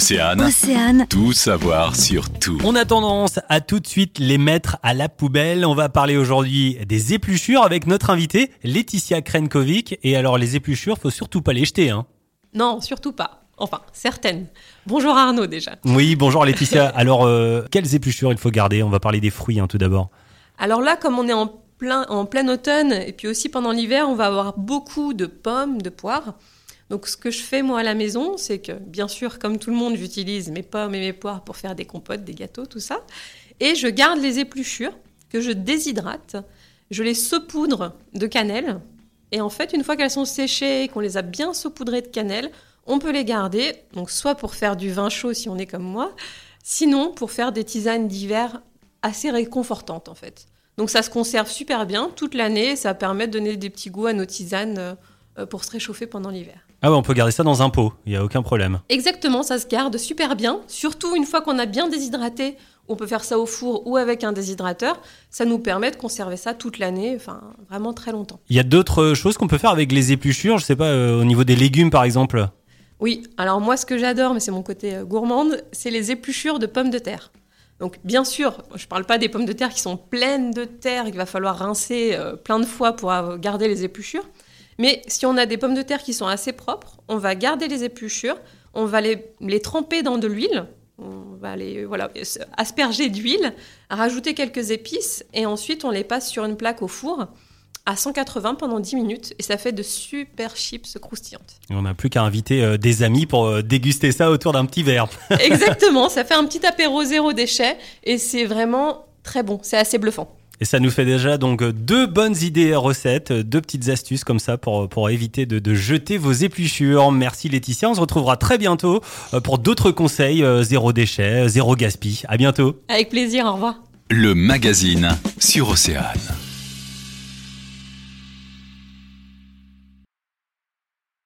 Océane, Océane, tout savoir sur tout. On a tendance à tout de suite les mettre à la poubelle. On va parler aujourd'hui des épluchures avec notre invitée Laetitia Krenkovic. Et alors les épluchures, faut surtout pas les jeter. Hein. Non, surtout pas. Enfin, certaines. Bonjour Arnaud déjà. Oui, bonjour Laetitia. alors euh, quelles épluchures il faut garder? On va parler des fruits hein, tout d'abord. Alors là, comme on est en plein, en plein automne et puis aussi pendant l'hiver, on va avoir beaucoup de pommes, de poires. Donc ce que je fais moi à la maison, c'est que bien sûr, comme tout le monde, j'utilise mes pommes et mes poires pour faire des compotes, des gâteaux, tout ça. Et je garde les épluchures que je déshydrate. Je les saupoudre de cannelle. Et en fait, une fois qu'elles sont séchées et qu'on les a bien saupoudrées de cannelle, on peut les garder. Donc soit pour faire du vin chaud si on est comme moi, sinon pour faire des tisanes d'hiver assez réconfortantes en fait. Donc ça se conserve super bien toute l'année. Ça permet de donner des petits goûts à nos tisanes euh, pour se réchauffer pendant l'hiver. Ah ouais, on peut garder ça dans un pot, il n'y a aucun problème. Exactement, ça se garde super bien. Surtout une fois qu'on a bien déshydraté, on peut faire ça au four ou avec un déshydrateur. Ça nous permet de conserver ça toute l'année, enfin vraiment très longtemps. Il y a d'autres choses qu'on peut faire avec les épluchures, je sais pas, euh, au niveau des légumes par exemple Oui, alors moi ce que j'adore, mais c'est mon côté euh, gourmande, c'est les épluchures de pommes de terre. Donc bien sûr, je ne parle pas des pommes de terre qui sont pleines de terre qu'il va falloir rincer euh, plein de fois pour garder les épluchures. Mais si on a des pommes de terre qui sont assez propres, on va garder les épluchures, on va les, les tremper dans de l'huile, on va les voilà, asperger d'huile, rajouter quelques épices et ensuite on les passe sur une plaque au four à 180 pendant 10 minutes et ça fait de super chips croustillantes. on n'a plus qu'à inviter euh, des amis pour euh, déguster ça autour d'un petit verre. Exactement, ça fait un petit apéro zéro déchet et c'est vraiment très bon, c'est assez bluffant. Et ça nous fait déjà donc deux bonnes idées recettes, deux petites astuces comme ça pour, pour éviter de, de jeter vos épluchures. Merci Laetitia, on se retrouvera très bientôt euh, pour d'autres conseils, euh, zéro déchet, zéro gaspille. À bientôt. Avec plaisir, au revoir. Le magazine sur Océane.